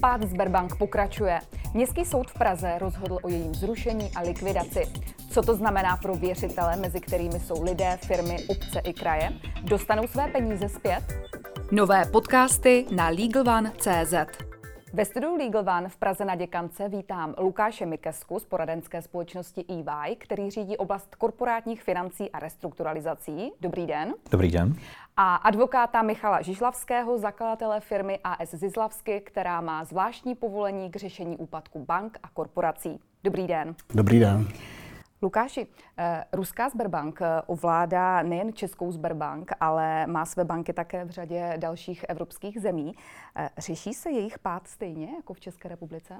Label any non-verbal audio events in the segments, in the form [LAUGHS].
Pád Sberbank pokračuje. Městský soud v Praze rozhodl o jejím zrušení a likvidaci. Co to znamená pro věřitele, mezi kterými jsou lidé, firmy, obce i kraje? Dostanou své peníze zpět? Nové podcasty na LegalOne.cz ve studiu Legal One v Praze na Děkance vítám Lukáše Mikesku z poradenské společnosti EY, který řídí oblast korporátních financí a restrukturalizací. Dobrý den. Dobrý den. A advokáta Michala Žižlavského, zakladatele firmy AS Zizlavsky, která má zvláštní povolení k řešení úpadku bank a korporací. Dobrý den. Dobrý den. Lukáši, eh, ruská Sberbank eh, ovládá nejen českou Sberbank, ale má své banky také v řadě dalších evropských zemí. Eh, řeší se jejich pád stejně jako v České republice?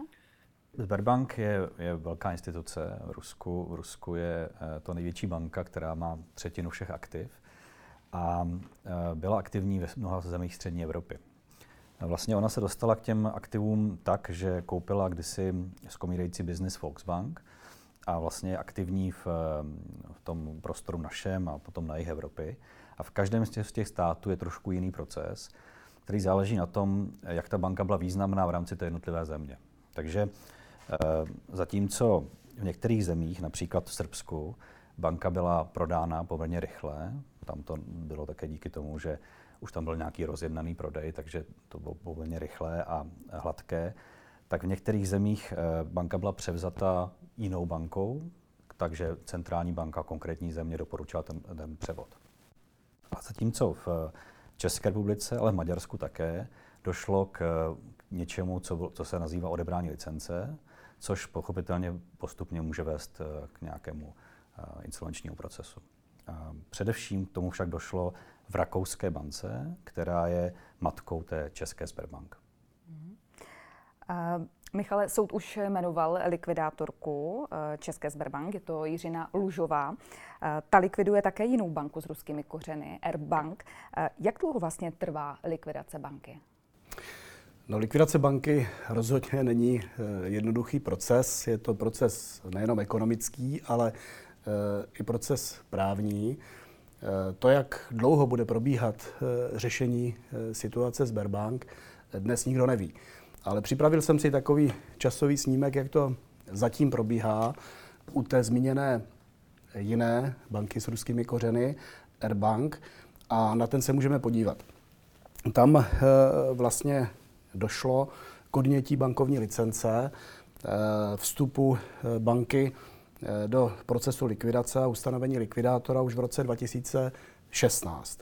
Sberbank je, je velká instituce v Rusku. V Rusku je to největší banka, která má třetinu všech aktiv a byla aktivní ve mnoha zemích střední Evropy. Vlastně ona se dostala k těm aktivům tak, že koupila kdysi skomírající biznis Volksbank – a vlastně je aktivní v, v tom prostoru našem a potom na jih Evropy. A v každém z těch, z těch států je trošku jiný proces, který záleží na tom, jak ta banka byla významná v rámci té jednotlivé země. Takže eh, zatímco v některých zemích, například v Srbsku, banka byla prodána poměrně rychle, tam to bylo také díky tomu, že už tam byl nějaký rozjednaný prodej, takže to bylo poměrně rychlé a hladké, tak v některých zemích eh, banka byla převzata jinou bankou, takže centrální banka konkrétní země doporučila ten, ten převod. A zatímco v České republice, ale v Maďarsku také, došlo k něčemu, co, co se nazývá odebrání licence, což pochopitelně postupně může vést eh, k nějakému eh, insolvenčnímu procesu. Především k tomu však došlo v Rakouské bance, která je matkou té české Sberbank. Uh, Michale, soud už jmenoval likvidátorku eh, České Sberbank, je to Jiřina Lužová. Eh, ta likviduje také jinou banku s ruskými kořeny, Airbank. Eh, jak dlouho vlastně trvá likvidace banky? No, likvidace banky rozhodně není jednoduchý proces. Je to proces nejenom ekonomický, ale i proces právní. To, jak dlouho bude probíhat řešení situace Sberbank, dnes nikdo neví. Ale připravil jsem si takový časový snímek, jak to zatím probíhá u té zmíněné jiné banky s ruskými kořeny, Airbank, a na ten se můžeme podívat. Tam e, vlastně došlo k odnětí bankovní licence, e, vstupu e, banky do procesu likvidace a ustanovení likvidátora už v roce 2016.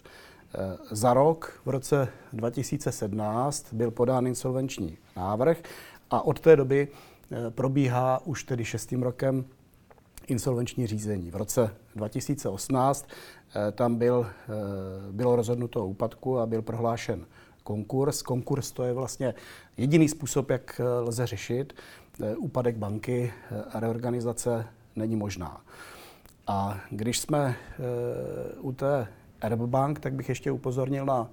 Eh, za rok v roce 2017 byl podán insolvenční návrh a od té doby eh, probíhá už tedy šestým rokem insolvenční řízení. V roce 2018 eh, tam byl, bylo rozhodnuto o úpadku a byl prohlášen konkurs. Konkurs to je vlastně jediný způsob, jak lze řešit úpadek banky a reorganizace není možná. A když jsme u té Bank, tak bych ještě upozornil na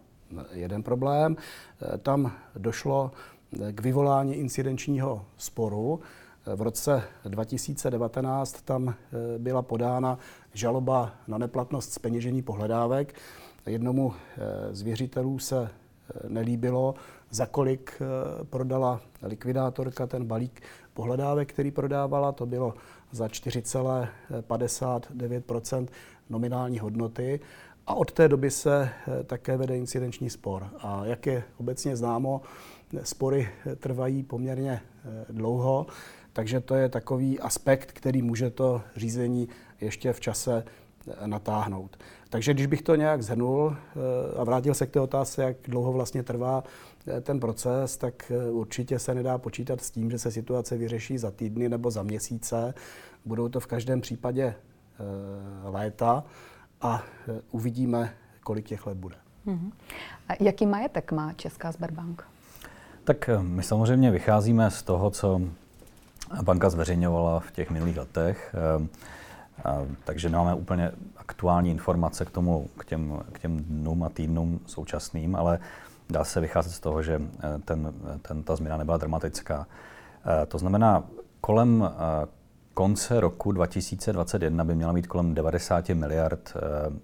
jeden problém. Eh, tam došlo eh, k vyvolání incidenčního sporu. Eh, v roce 2019 tam byla podána žaloba na neplatnost speněžení pohledávek. Jednomu z věřitelů se nelíbilo, za kolik prodala likvidátorka ten balík pohledávek, který prodávala. To bylo za 4,59% nominální hodnoty. A od té doby se eh, také vede incidenční spor. A jak je obecně známo, spory eh, trvají poměrně eh, dlouho, takže to je takový aspekt, který může to řízení ještě v čase natáhnout. Takže když bych to nějak zhrnul a vrátil se k té otázce, jak dlouho vlastně trvá ten proces, tak určitě se nedá počítat s tím, že se situace vyřeší za týdny nebo za měsíce. Budou to v každém případě léta a e, uvidíme, kolik těch let bude. Mm-hmm. A jaký majetek má Česká Sberbank? Tak e, my samozřejmě vycházíme z toho, co banka zveřejňovala v těch minulých letech, e, a, takže nemáme úplně aktuální informace k tomu, k těm, k těm dnům a týdnům současným, ale dá se vycházet z toho, že ten, ten, ta změna nebyla dramatická. To znamená, kolem konce roku 2021 by měla mít kolem 90 miliard eh,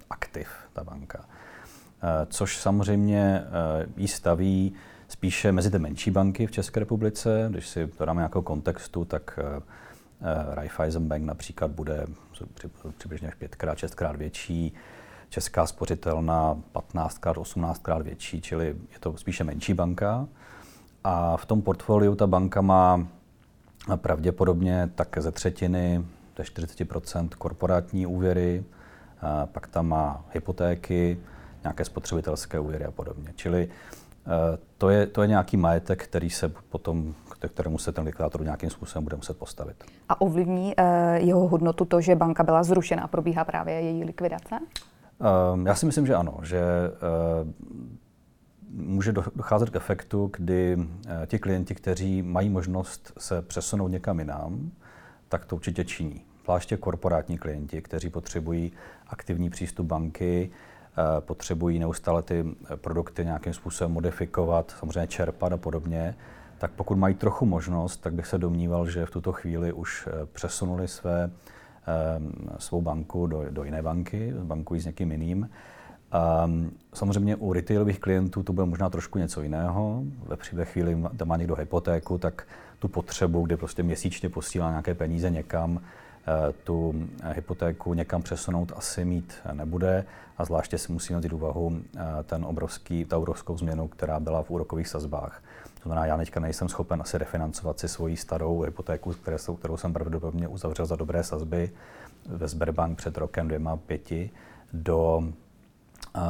aktiv ta banka. Eh, což samozřejmě eh, ji staví spíše mezi ty menší banky v České republice. Když si to dáme jako kontextu, tak Raiffeisen Bank například bude přibližně až pětkrát, šestkrát větší, Česká spořitelna 15krát, 18krát větší, čili je to spíše menší banka. A v tom portfoliu ta banka má pravděpodobně tak ze třetiny, je 40% korporátní úvěry, a pak tam má hypotéky, nějaké spotřebitelské úvěry a podobně. Čili e, to je, to je nějaký majetek, který se potom, kterému se ten likvidátor nějakým způsobem bude muset postavit. A ovlivní uh, jeho hodnotu to, že banka byla zrušena a probíhá právě její likvidace? Uh, já si myslím, že ano, že uh, může docházet k efektu, kdy uh, ti klienti, kteří mají možnost se přesunout někam jinam, tak to určitě činí. Zvláště korporátní klienti, kteří potřebují aktivní přístup banky, potřebují neustále ty produkty nějakým způsobem modifikovat, samozřejmě čerpat a podobně, tak pokud mají trochu možnost, tak bych se domníval, že v tuto chvíli už přesunuli své svou banku do, do jiné banky, bankují s někým jiným. Um, samozřejmě u retailových klientů to bude možná trošku něco jiného. Ve, chvíli, kdy má někdo hypotéku, tak tu potřebu, kdy prostě měsíčně posílá nějaké peníze někam, eh, tu hypotéku někam přesunout asi mít nebude a zvláště si musíme vzít úvahu eh, ten obrovský, ta obrovskou změnu, která byla v úrokových sazbách. To znamená, já teďka nejsem schopen asi refinancovat si svoji starou hypotéku, které jsou, kterou jsem pravděpodobně uzavřel za dobré sazby ve Sberbank před rokem, dvěma, pěti, do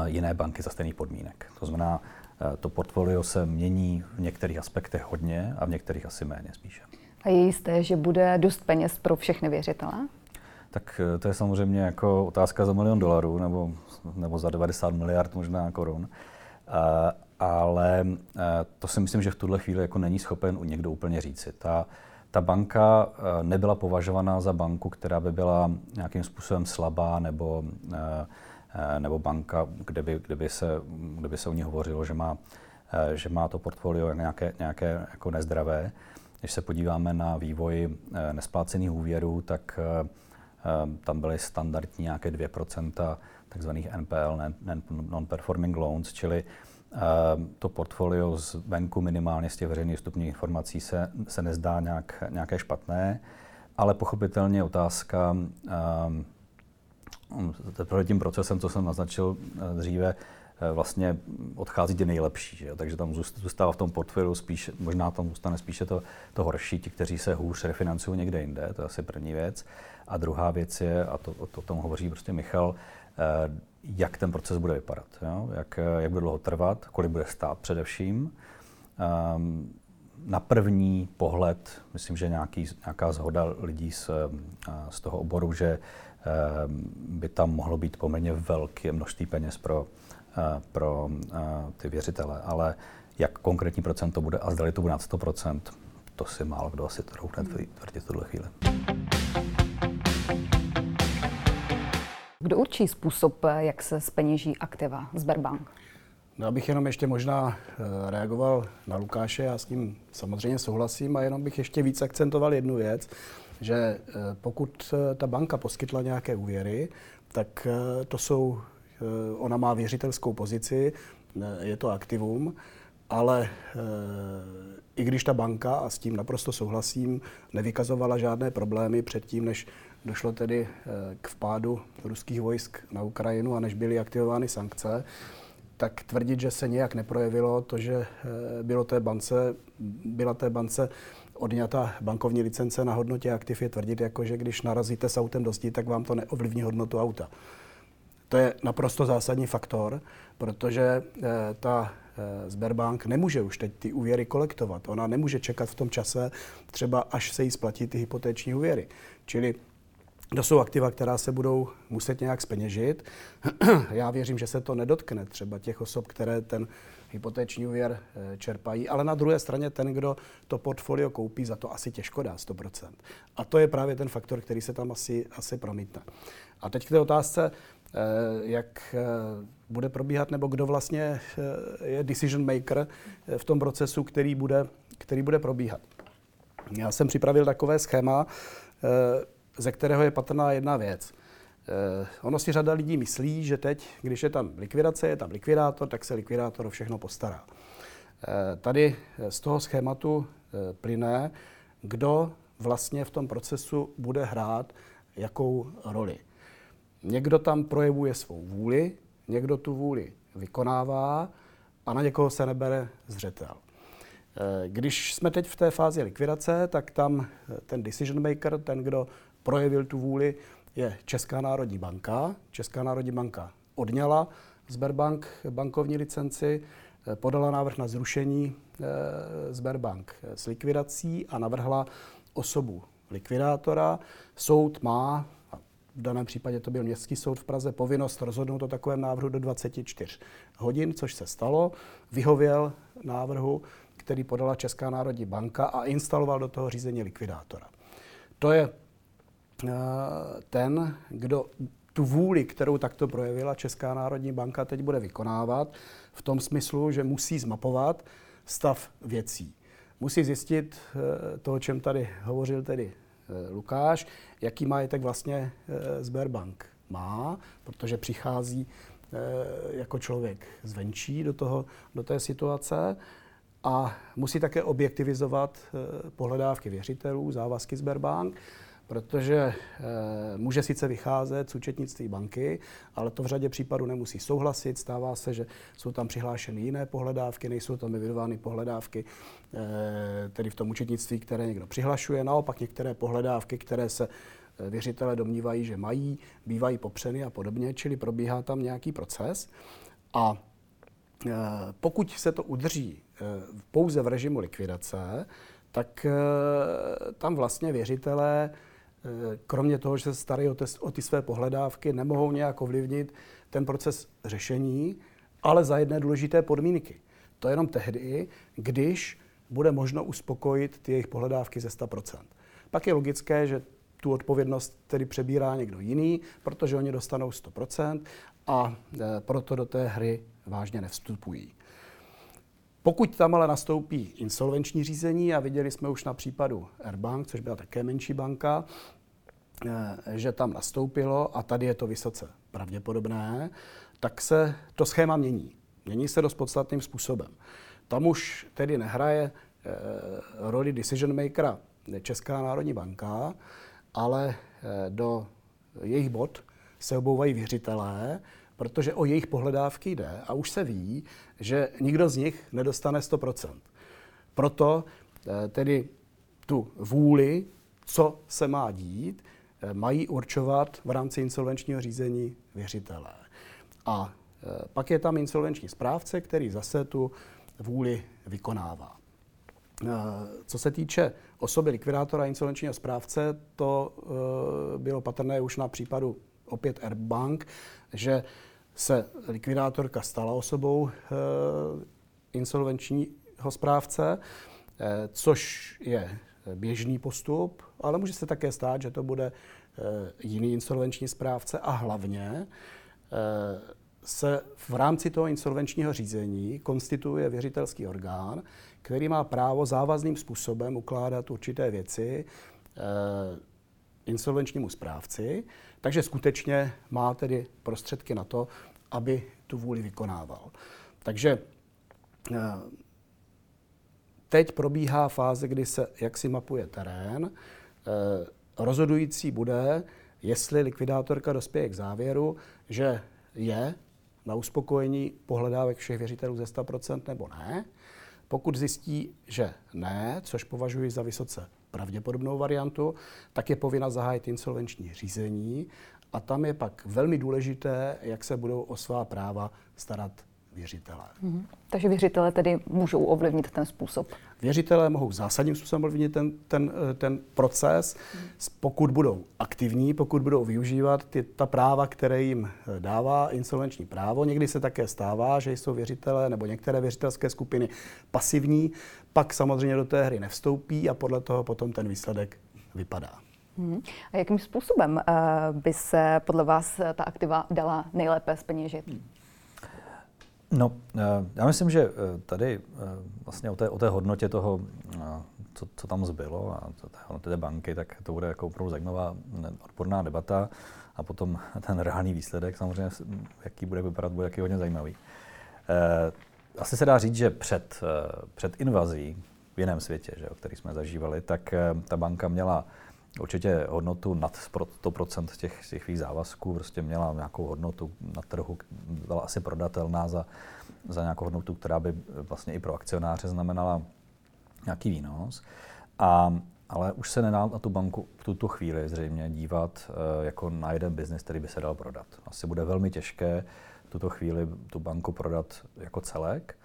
jiné banky za stejných podmínek. To znamená, uh, to portfolio se mění v některých aspektech hodně a v některých asi méně spíše. A je jisté, že bude dost peněz pro všechny věřitele? Tak uh, to je samozřejmě jako otázka za milion dolarů nebo, nebo za 90 miliard možná korun. Uh, ale eh, to si myslím, že v tuhle chvíli jako není schopen někdo úplně říci. Ta, ta banka eh, nebyla považovaná za banku, která by byla nějakým způsobem slabá nebo, eh, nebo banka, kde by, kde, by se, kde by se o ní hovořilo, že má, že má to portfolio nějaké, nějaké jako nezdravé. Když se podíváme na vývoj nesplácených úvěrů, tak tam byly standardní nějaké 2% takzvaných NPL, non-performing loans, čili to portfolio z venku minimálně z těch veřejných vstupních informací se, se nezdá nějak, nějaké špatné, ale pochopitelně otázka teprve tím procesem, co jsem naznačil eh, dříve, eh, vlastně odchází ty nejlepší. Že? Takže tam zůstává v tom portfoliu spíš, možná tam zůstane spíše to, to horší, ti, kteří se hůř refinancují někde jinde, to je asi první věc. A druhá věc je, a to, to o tom hovoří prostě Michal, Eh, jak ten proces bude vypadat, jo? Jak, jak bude dlouho trvat, kolik bude stát především. Um, na první pohled, myslím, že nějaký, nějaká zhoda lidí z, z toho oboru, že by tam mohlo být poměrně velké množství peněz pro, uh, pro uh, ty věřitele, ale jak konkrétní procent to bude a zda to bude nad 100%, to si málo kdo asi troufne tvrdit v tuhle chvíli. Kdo určí způsob, jak se speněží aktiva Sberbank? No, abych jenom ještě možná eh, reagoval na Lukáše, já s tím samozřejmě souhlasím a jenom bych ještě víc akcentoval jednu věc, že eh, pokud eh, ta banka poskytla nějaké úvěry, tak to jsou, ona má věřitelskou pozici, je to aktivum, ale i když ta banka, a s tím naprosto souhlasím, nevykazovala žádné problémy předtím, než došlo tedy eh, k vpádu ruských vojsk na Ukrajinu a než byly aktivovány sankce, tak tvrdit, že se nějak neprojevilo to, že eh, bylo té bance, byla té bance odňata bankovní licence na hodnotě aktiv, je tvrdit, jako že když narazíte s autem do zdi, tak vám to neovlivní hodnotu auta. To je naprosto zásadní faktor, protože eh, ta Sberbank nemůže už teď ty úvěry kolektovat. Ona nemůže čekat v tom čase třeba, až se jí splatí ty hypotéční úvěry. Čili to jsou aktiva, která se budou muset nějak speněžit. [CLEARS THROAT] Já věřím, že se to nedotkne třeba těch osob, které ten hypotéční úvěr eh, čerpají, ale na druhé straně ten, kdo to portfolio koupí, za to asi těžko dá 100%. A to je právě ten faktor, který se tam asi, asi promítne. A teď k té otázce, eh, jak eh, bude probíhat, nebo kdo vlastně je decision maker v tom procesu, který bude, který bude probíhat. Já jsem připravil takové schéma, ze kterého je patrná jedna věc. Eh, ono si řada lidí myslí, že teď, když je tam likvidace, je tam likvidátor, tak se likvidátor o všechno postará. Tady z toho schématu plyne, kdo vlastně v tom procesu bude hrát jakou roli. Někdo tam projevuje svou vůli, někdo tu vůli vykonává a na někoho se nebere zřetel. Eh, když jsme teď v té fázi likvidace, tak tam eh, ten decision maker, ten, kdo projevil tu vůli, je Česká národní banka. Česká národní banka odňala Sberbank bankovní licenci, eh, podala návrh na zrušení Sberbank s likvidací a navrhla osobu likvidátora. Soud má, v daném případě to byl Městský soud v Praze, povinnost rozhodnout o takovém návrhu do 24 hodin, což se stalo. Vyhověl návrhu, který podala Česká národní banka a instaloval do toho řízení likvidátora. To je eh, ten, kdo tu vůli, kterou takto projevila Česká národní banka, teď bude vykonávat v tom smyslu, že musí zmapovat stav věcí. Musí zjistit eh, to, o čem tady hovořil tedy eh, Lukáš, jaký majetek vlastně Sberbank má, protože přichází jako člověk zvenčí do, toho, do té situace a musí také objektivizovat eh, pohledávky věřitelů, závazky Sberbank, protože e, může sice vycházet z účetnictví banky, ale to v řadě případů nemusí souhlasit. Stává se, že jsou tam přihlášeny jiné pohledávky, nejsou tam evidovány pohledávky, e, tedy v tom účetnictví, které někdo přihlašuje. Naopak některé pohledávky, které se věřitele domnívají, že mají, bývají popřeny a podobně, čili probíhá tam nějaký proces. A pokud se to udrží Eh, pouze v režimu likvidace, tak eh, tam vlastně věřitelé, eh, kromě toho, že se starají o, o ty své pohledávky, nemohou nějak ovlivnit ten proces řešení, ale za jedné důležité podmínky. To je jenom tehdy, když bude možno uspokojit ty jejich pohledávky ze 100%. Pak je logické, že tu odpovědnost tedy přebírá někdo jiný, protože oni dostanou 100% a proto do té hry vážně nevstupují. Pokud tam ale nastoupí insolvenční řízení, a viděli jsme už na případu Airbank, což byla také menší banka, eh, že tam nastoupilo a tady je to vysoce pravděpodobné, tak se to schéma mění. Mění se dost podstatným způsobem. Tam už tedy nehraje eh, roli decision makera Česká národní banka, ale eh, do jejich bod se obouvají věřitelé, protože o jejich pohledávky jde a už se ví, že nikdo z nich nedostane 100%. Proto eh, tedy tu vůli, co se má dít, eh, mají určovat v rámci insolvenčního řízení věřitelé. A eh, pak je tam insolvenční správce, který zase tu vůli vykonává. Co se týče osoby likvidátora insolvenčního správce, to bylo patrné už na případu opět Airbank, že se likvidátorka stala osobou e, insolvenčního správce, e, což je běžný postup, ale může se také stát, že to bude e, jiný insolvenční správce a hlavně se v rámci toho insolvenčního řízení konstituje věřitelský orgán, který má právo závazným způsobem ukládat určité věci insolvenčnímu správci, takže skutečně má tedy prostředky na to, aby tu vůli vykonával. Takže eh, teď probíhá fáze, kdy se jaksi mapuje terén. Eh, rozhodující bude, jestli likvidátorka dospěje k závěru, že je na uspokojení pohledávek všech věřitelů ze 100% nebo ne. Pokud zjistí, že ne, což považuji za vysoce pravděpodobnou variantu, tak je povinna zahájit insolvenční řízení a tam je pak velmi důležité, jak se budou o svá práva starat věřitelé. Mm-hmm. Takže věřitelé tedy můžou ovlivnit ten způsob? Věřitelé mohou zásadním způsobem ovlivnit ten, ten, ten proces, mm. pokud budou aktivní, pokud budou využívat ty, ta práva, které jim eh, dává insolvenční právo. Někdy se také stává, že jsou věřitelé nebo některé věřitelské skupiny pasivní, pak samozřejmě do té hry nevstoupí a podle toho potom ten výsledek vypadá. Hmm. A jakým způsobem uh, by se podle vás ta aktiva dala nejlépe zpeněžit? No, uh, já myslím, že tady vlastně o té, o té hodnotě toho, co, co tam zbylo a té té banky, tak to bude jako opravdu zajímavá odborná debata a potom [LAUGHS] ten reálný výsledek samozřejmě, jaký bude vypadat, bude jaký hodně zajímavý. asi se dá říct, že před, před invazí v jiném světě, že, který jsme zažívali, tak ta banka měla určitě hodnotu nad 100% těch, těch svých závazků, prostě měla nějakou hodnotu na trhu, byla asi prodatelná za, za nějakou hodnotu, která by vlastně i pro akcionáře znamenala nějaký výnos. A, ale už se nedá na tu banku v tuto chvíli zřejmě dívat uh, jako na jeden biznis, který by se dal prodat. Asi bude velmi těžké v tuto chvíli tu banku prodat jako celek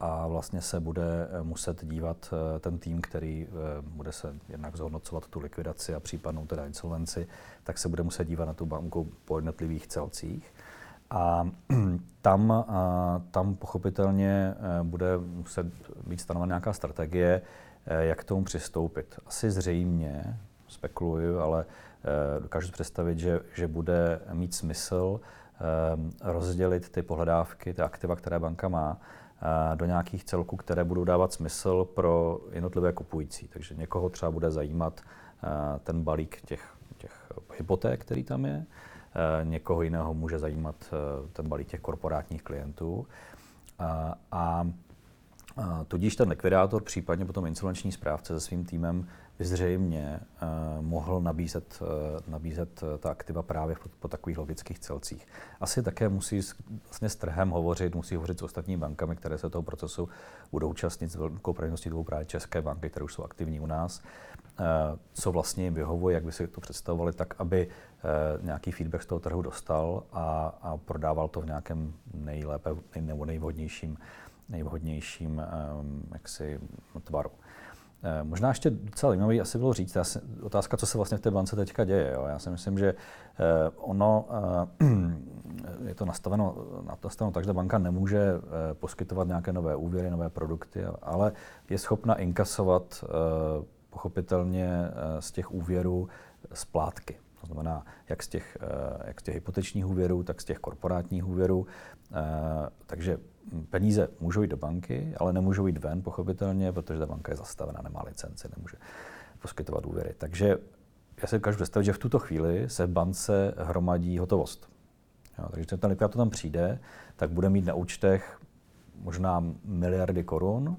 a, vlastně se bude muset dívat uh, ten tým, který uh, bude se jednak zhodnocovat tu likvidaci a případnou teda insolvenci, tak se bude muset dívat na tu banku po jednotlivých celcích. A [CLEARS THROAT] tam, a tam pochopitelně bude muset být stanovena nějaká strategie, Eh, jak k tomu přistoupit. Asi zřejmě, spekuluju, ale eh, dokážu si představit, že, že bude mít smysl eh, rozdělit ty pohledávky, ty aktiva, které banka má, do nějakých celků, které budou dávat smysl pro jednotlivé kupující. Takže někoho třeba bude zajímat ten balík těch, těch hypoték, který tam je, někoho jiného může zajímat ten balík těch korporátních klientů. A, a Tudíž ten likvidátor, případně potom insolvenční správce se svým týmem by zřejmě uh, mohl nabízet, uh, nabízet uh, ta aktiva právě po, po takových logických celcích. Asi také musí s, vlastně s trhem hovořit, musí hovořit s ostatními bankami, které se toho procesu budou účastnit s velkou pravděpodobností dvou právě české banky, které už jsou aktivní u nás. Uh, co vlastně jim vyhovuje, jak by si to představovali, tak aby uh, nějaký feedback z toho trhu dostal a, a prodával to v nějakém nejlépe nebo nejvhodnějším nejvhodnějším um, jaksi tvaru. Eh, možná ještě docela zajímavý asi bylo říct, já si, otázka, co se vlastně v té bance teďka děje. Jo? Já si myslím, že eh, ono eh, [CLEARS THROAT] je to nastaveno, nastaveno tak, že banka nemůže poskytovat nějaké nové úvěry, nové produkty, ale je schopna inkasovat pochopitelně z těch úvěrů splátky. To znamená, jak z těch, jak z těch hypotečních úvěrů, tak z těch korporátních úvěrů. Takže peníze můžou jít do banky, ale nemůžou jít ven, pochopitelně, protože ta banka je zastavena, nemá licenci, nemůže poskytovat úvěry. Takže já si dokážu představit, že v tuto chvíli se v bance hromadí hotovost. Jo, takže ten likvidátor tam přijde, tak bude mít na účtech možná miliardy korun,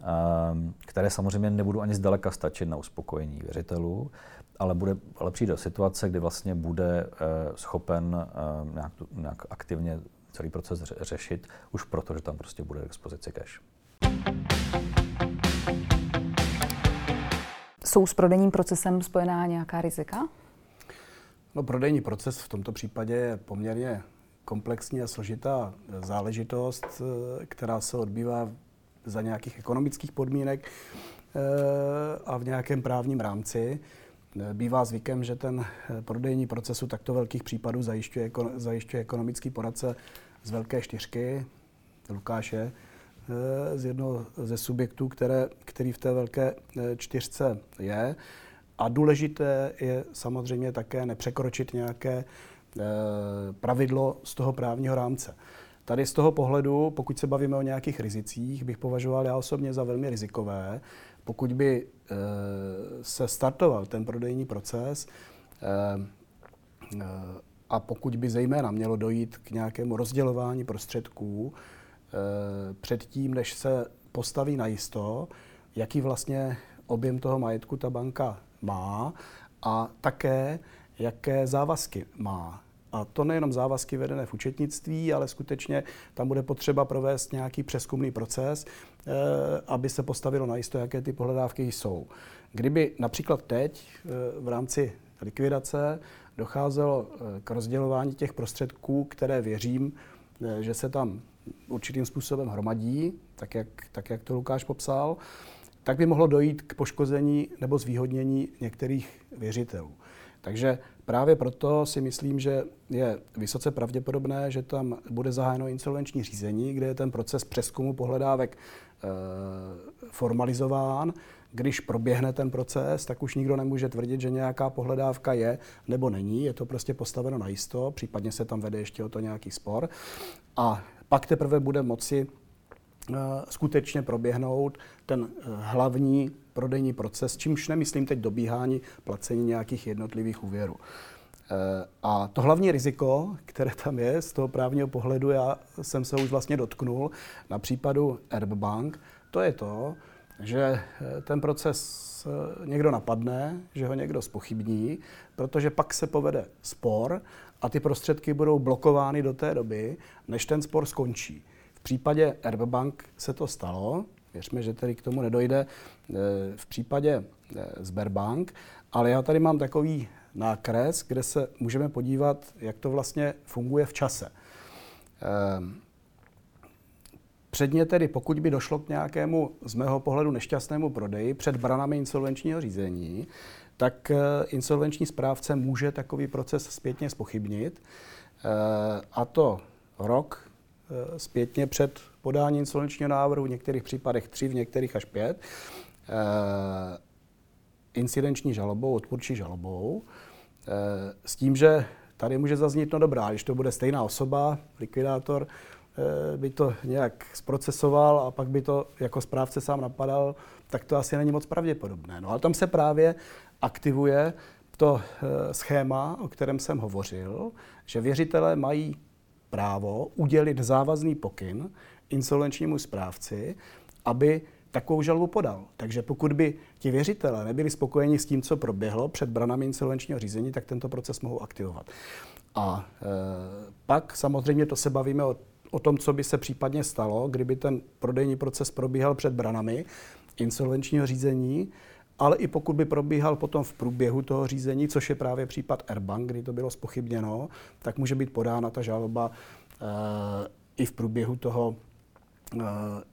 ehm, které samozřejmě nebudou ani zdaleka stačit na uspokojení věřitelů, ale, bude, ale přijde do situace, kdy vlastně bude eh, schopen eh, nějak, nějak aktivně celý proces řešit, už proto, že tam prostě bude k dispozici cash. Jsou s prodejním procesem spojená nějaká rizika? No, prodejní proces v tomto případě je poměrně komplexní a složitá záležitost, eh, která se odbývá za nějakých ekonomických podmínek eh, a v nějakém právním rámci. Eh, bývá zvykem, že ten prodejní proces u takto velkých případů zajišťuje, zajišťuje ekonomický poradce z Velké čtyřky, Lukáše, eh, z jednoho ze subjektů, které, který v té Velké eh, čtyřce je. A důležité je samozřejmě také nepřekročit nějaké eh, pravidlo z toho právního rámce. Tady z toho pohledu, pokud se bavíme o nějakých rizicích, bych považoval já osobně za velmi rizikové, pokud by se startoval ten prodejní proces a pokud by zejména mělo dojít k nějakému rozdělování prostředků e, předtím, než se postaví na jisto, jaký vlastně objem toho majetku ta banka má a také jaké závazky má. A to nejenom závazky vedené v účetnictví, ale skutečně tam bude potřeba provést nějaký přeskumný proces, e, aby se postavilo na jisto, jaké ty pohledávky jsou. Kdyby například teď e, v rámci likvidace docházelo eh, k rozdělování těch prostředků, které věřím, eh, že se tam určitým způsobem hromadí, tak jak, tak jak to Lukáš popsal, tak by mohlo dojít k poškození nebo zvýhodnění některých věřitelů. Takže právě proto si myslím, že je vysoce pravděpodobné, že tam bude zahájeno insolvenční řízení, kde je ten proces přeskumu pohledávek e, formalizován když proběhne ten proces, tak už nikdo nemůže tvrdit, že nějaká pohledávka je nebo není. Je to prostě postaveno na jisto, případně se tam vede ještě o to nějaký spor. A pak teprve bude moci uh, skutečně proběhnout ten uh, hlavní prodejní proces, čímž nemyslím teď dobíhání placení nějakých jednotlivých úvěrů. A to hlavní riziko, které tam je z toho právního pohledu, já jsem se už vlastně dotknul na případu Airbank, to je to, že eh, ten proces eh, někdo napadne, že ho někdo spochybní, protože pak se povede spor a ty prostředky budou blokovány do té doby, než ten spor skončí. V případě Airbank se to stalo, věřme, že tedy k tomu nedojde eh, v případě Sberbank, ale já tady mám takový nákres, kde se můžeme podívat, jak to vlastně funguje v čase. Ehm, předně tedy, pokud by došlo k nějakému, z mého pohledu, nešťastnému prodeji před branami insolvenčního řízení, tak eh, insolvenční správce může takový proces zpětně spochybnit. Eh, a to rok eh, zpětně před podání insolvenčního návrhu, v některých případech tři, v některých až pět incidenční žalobou, odpůrčí žalobou, eh, s tím, že tady může zaznít, no dobrá, když to bude stejná osoba, likvidátor, eh, by to nějak zprocesoval a pak by to jako správce sám napadal, tak to asi není moc pravděpodobné. No ale tam se právě aktivuje to eh, schéma, o kterém jsem hovořil, že věřitelé mají právo udělit závazný pokyn insolvenčnímu správci, aby takovou žalobu podal. Takže pokud by ti věřitelé nebyli spokojeni s tím, co proběhlo před branami insolvenčního řízení, tak tento proces mohou aktivovat. A e, pak samozřejmě to se bavíme o, o tom, co by se případně stalo, kdyby ten prodejní proces probíhal před branami insolvenčního řízení, ale i pokud by probíhal potom v průběhu toho řízení, což je právě případ Airbank, kdy to bylo spochybněno, tak může být podána ta žaloba e, i v průběhu toho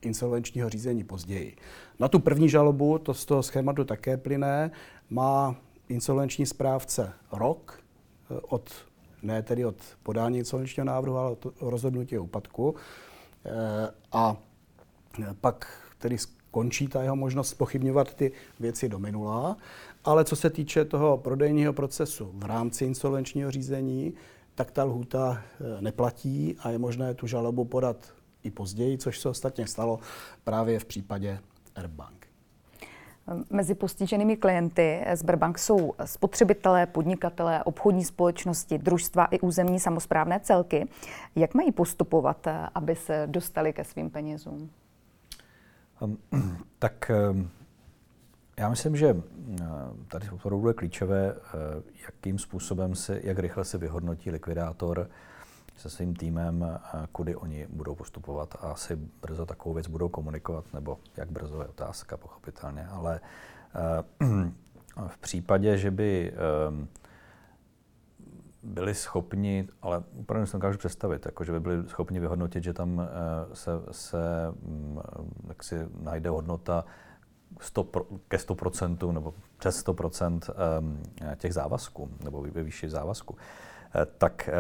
insolvenčního řízení později. Na tu první žalobu, to z toho schématu také plyne, má insolvenční správce rok eh, od, ne tedy od podání insolvenčního návrhu, ale od rozhodnutí o úpadku. Eh, a pak tedy skončí ta jeho možnost pochybňovat ty věci do minula. Ale co se týče toho prodejního procesu v rámci insolvenčního řízení, tak ta lhůta neplatí a je možné tu žalobu podat i později, což se ostatně stalo právě v případě Airbank. Mezi postiženými klienty Sberbank jsou spotřebitelé, podnikatelé, obchodní společnosti, družstva i územní samozprávné celky. Jak mají postupovat, aby se dostali ke svým penězům? Um, [CLEARS THROAT] tak um, já myslím, že uh, tady opravdu je klíčové, jakým způsobem se, jak rychle se vyhodnotí likvidátor se svým týmem, kudy oni budou postupovat a asi brzo takovou věc budou komunikovat, nebo jak brzo je otázka, pochopitelně. Ale eh, v případě, že by eh, byli schopni, ale úplně si to dokážu představit, jako že by byli schopni vyhodnotit, že tam eh, se, se mm, jak si najde hodnota 100, ke 100% nebo přes 100% těch závazků, nebo ve výši závazku. Eh, tak, eh,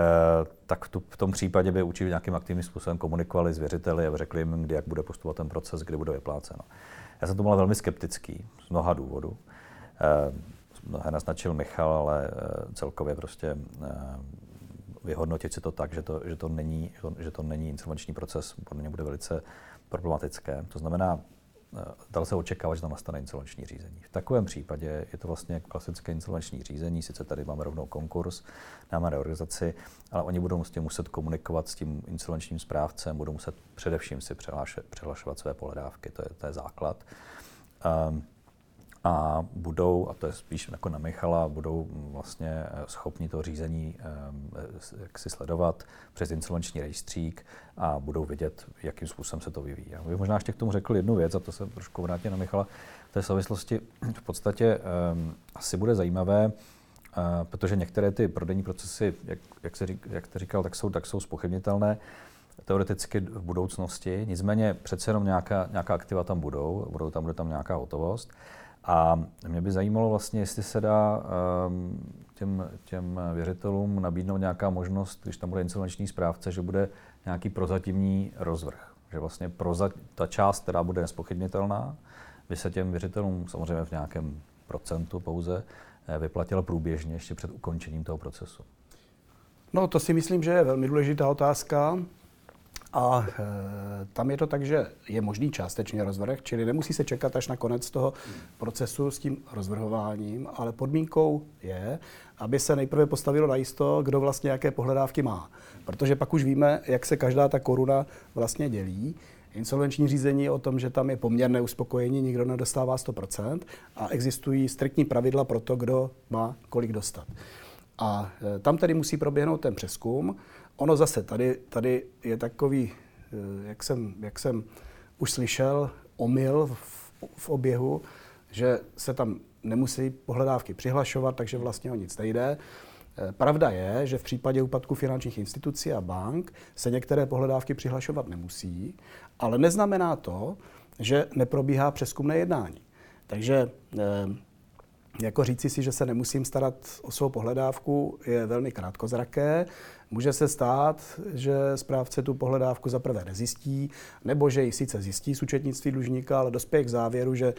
tak v tom případě by určitě nějakým aktivním způsobem komunikovali s věřiteli a řekli jim, kdy jak bude postupovat ten proces, kdy bude vypláceno. Já jsem tomu velmi skeptický z mnoha důvodů. Eh, mnohé naznačil Michal, ale celkově prostě vyhodnotit si to tak, že to, že to, není, že to není insolvenční proces, podle mě bude velice problematické. To znamená, Eh, dal se očekávat, že tam nastane insolvenční řízení. V takovém případě je to vlastně klasické insolvenční řízení, sice tady máme rovnou konkurs, máme reorganizaci, ale oni budou prostě muset komunikovat s tím insolvenčním správcem, budou muset především si přihlašovat své pohledávky, to je, to je základ. Um, a budou, a to je spíš jako na Michala, budou vlastně eh, schopni to řízení eh, jak si sledovat přes insolvenční rejstřík a budou vědět, jakým způsobem se to vyvíjí. Já bych možná ještě k tomu řekl jednu věc, a to se trošku vrátím na Michala. V té souvislosti [CLEARS THROAT] v podstatě um, asi bude zajímavé, uh, protože některé ty prodejní procesy, jak, jak, se řík, jak jste říkal, tak jsou, tak jsou spochybnitelné teoreticky v budoucnosti. Nicméně přece jenom nějaká, nějaká aktiva tam budou, budou tam, bude tam nějaká hotovost. A mě by zajímalo vlastně, jestli se dá um, těm, těm věřitelům nabídnout nějaká možnost, když tam bude insolvenční správce, že bude nějaký prozatímní rozvrh. Že vlastně proza, ta část, která bude nespochybnitelná, by se těm věřitelům samozřejmě v nějakém procentu pouze eh, vyplatila průběžně ještě před ukončením toho procesu. No to si myslím, že je velmi důležitá otázka. A e, tam je to tak, že je možný částečně rozvrh, čili nemusí se čekat až na konec toho procesu s tím rozvrhováním, ale podmínkou je, aby se nejprve postavilo najisto, kdo vlastně jaké pohledávky má. Protože pak už víme, jak se každá ta koruna vlastně dělí. Insolvenční řízení je o tom, že tam je poměrné uspokojení, nikdo nedostává 100% a existují striktní pravidla pro to, kdo má kolik dostat. A e, tam tedy musí proběhnout ten přeskum. Ono zase tady, tady je takový, e, jak jsem, jak jsem už slyšel, omyl v, v oběhu, že se tam nemusí pohledávky přihlašovat, takže vlastně o nic nejde. E, pravda je, že v případě úpadku finančních institucí a bank se některé pohledávky přihlašovat nemusí, ale neznamená to, že neprobíhá přeskumné jednání. Takže jako říci si, že se nemusím starat o svou pohledávku, je velmi krátkozraké. Může se stát, že správce tu pohledávku zaprvé nezjistí, nebo že ji sice zjistí z účetnictví dlužníka, ale dospěje k závěru, že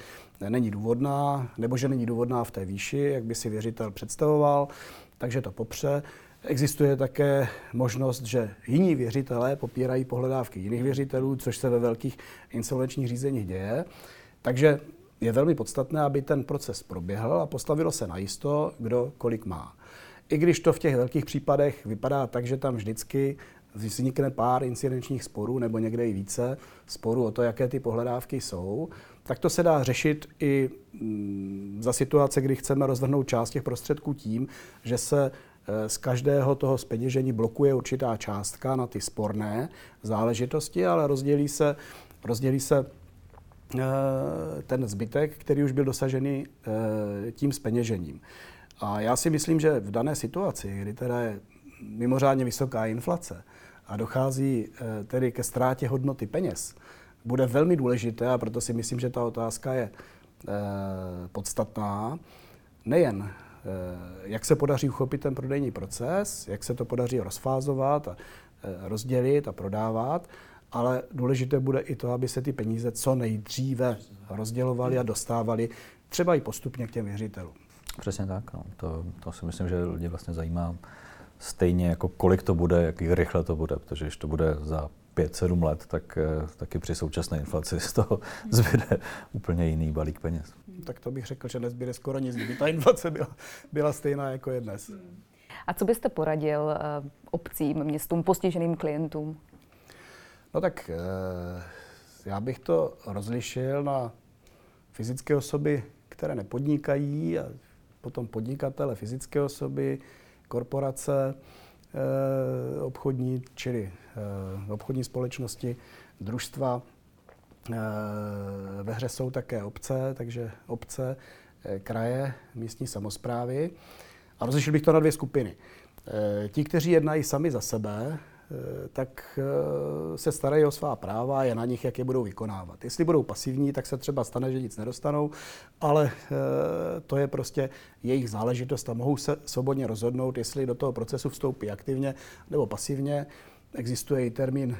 není důvodná, nebo že není důvodná v té výši, jak by si věřitel představoval, takže to popře. Existuje také možnost, že jiní věřitelé popírají pohledávky jiných věřitelů, což se ve velkých insolvenčních řízeních děje. Takže je velmi podstatné, aby ten proces proběhl a postavilo se najisto, kdo kolik má. I když to v těch velkých případech vypadá tak, že tam vždycky vznikne pár incidenčních sporů nebo někde i více sporů o to, jaké ty pohledávky jsou, tak to se dá řešit i mm, za situace, kdy chceme rozvrhnout část těch prostředků tím, že se e, z každého toho speněžení blokuje určitá částka na ty sporné záležitosti, ale rozdělí se, rozdělí se Eh, ten zbytek, který už byl dosažený eh, tím speněžením. A já si myslím, že v dané situaci, kdy teda je mimořádně vysoká inflace a dochází eh, tedy ke ztrátě hodnoty peněz, bude velmi důležité, a proto si myslím, že ta otázka je podstatná, nejen jak se podaří uchopit ten prodejní proces, jak se to podaří rozfázovat rozdělit a prodávat, ale důležité bude i to, aby se ty peníze co nejdříve rozdělovaly a dostávaly třeba i postupně k těm věřitelům. Přesně tak. No. To, to si myslím, že lidi vlastně zajímá stejně jako kolik to bude, jak rychle to bude, protože když to bude za 5-7 let, tak eh, taky při současné inflaci z toho [LAUGHS] zbyde úplně jiný balík peněz. Tak to bych řekl, že nezbyde skoro nic, kdyby ta inflace byla, byla stejná jako je dnes. A co byste poradil uh, obcím, městům, postiženým klientům? No tak eh, já bych to rozlišil na fyzické osoby, které nepodnikají, a potom podnikatele, fyzické osoby, korporace, eh, obchodní, čili eh, obchodní společnosti, družstva. Ve hře jsou také obce, takže obce, kraje, místní samozprávy. A rozlišil bych to na dvě skupiny. Ti, kteří jednají sami za sebe, tak eh, se starají o svá práva a je na nich, jak je budou vykonávat. Jestli budou pasivní, tak se třeba stane, že nic nedostanou, ale eh, to je prostě jejich záležitost a mohou se svobodně rozhodnout, jestli do toho procesu vstoupí aktivně nebo pasivně. Existuje i termín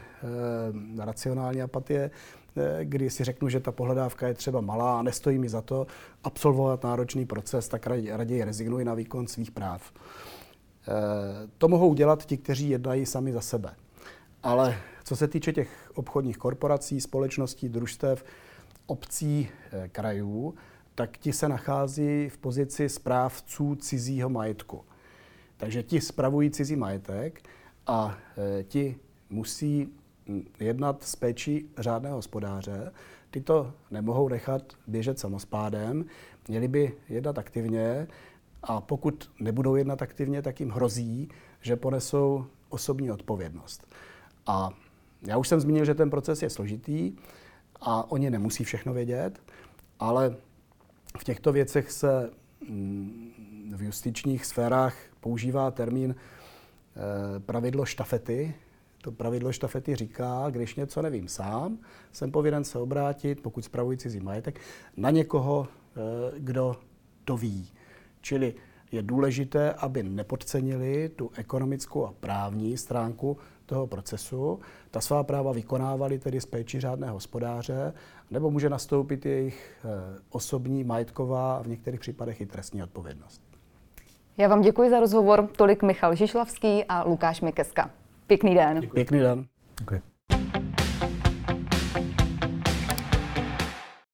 racionální apatie, kdy si řeknu, že ta pohledávka je třeba malá a nestojí mi za to absolvovat náročný proces, tak raději rezignuji na výkon svých práv. To mohou dělat ti, kteří jednají sami za sebe. Ale co se týče těch obchodních korporací, společností, družstev, obcí, eh, krajů, tak ti se nachází v pozici správců cizího majetku. Takže ti spravují cizí majetek a eh, ti musí hm, jednat s péčí řádného hospodáře. Ty to nemohou nechat běžet samospádem, měli by jednat aktivně, a pokud nebudou jednat aktivně, tak jim hrozí, že ponesou osobní odpovědnost. A já už jsem zmínil, že ten proces je složitý a oni nemusí všechno vědět, ale v těchto věcech se mm, v justičních sférách používá termín eh, pravidlo štafety. To pravidlo štafety říká, když něco nevím sám, jsem povinen se obrátit, pokud spravuji cizí majetek, na někoho, eh, kdo to ví. Čili je důležité, aby nepodcenili tu ekonomickou a právní stránku toho procesu. Ta svá práva vykonávali tedy z péči řádného hospodáře, nebo může nastoupit jejich eh, osobní, majetková a v některých případech i trestní odpovědnost. Já vám děkuji za rozhovor. Tolik Michal Žišlavský a Lukáš Mikeska. Pěkný den. Děkuji. Pěkný den. Děkuji.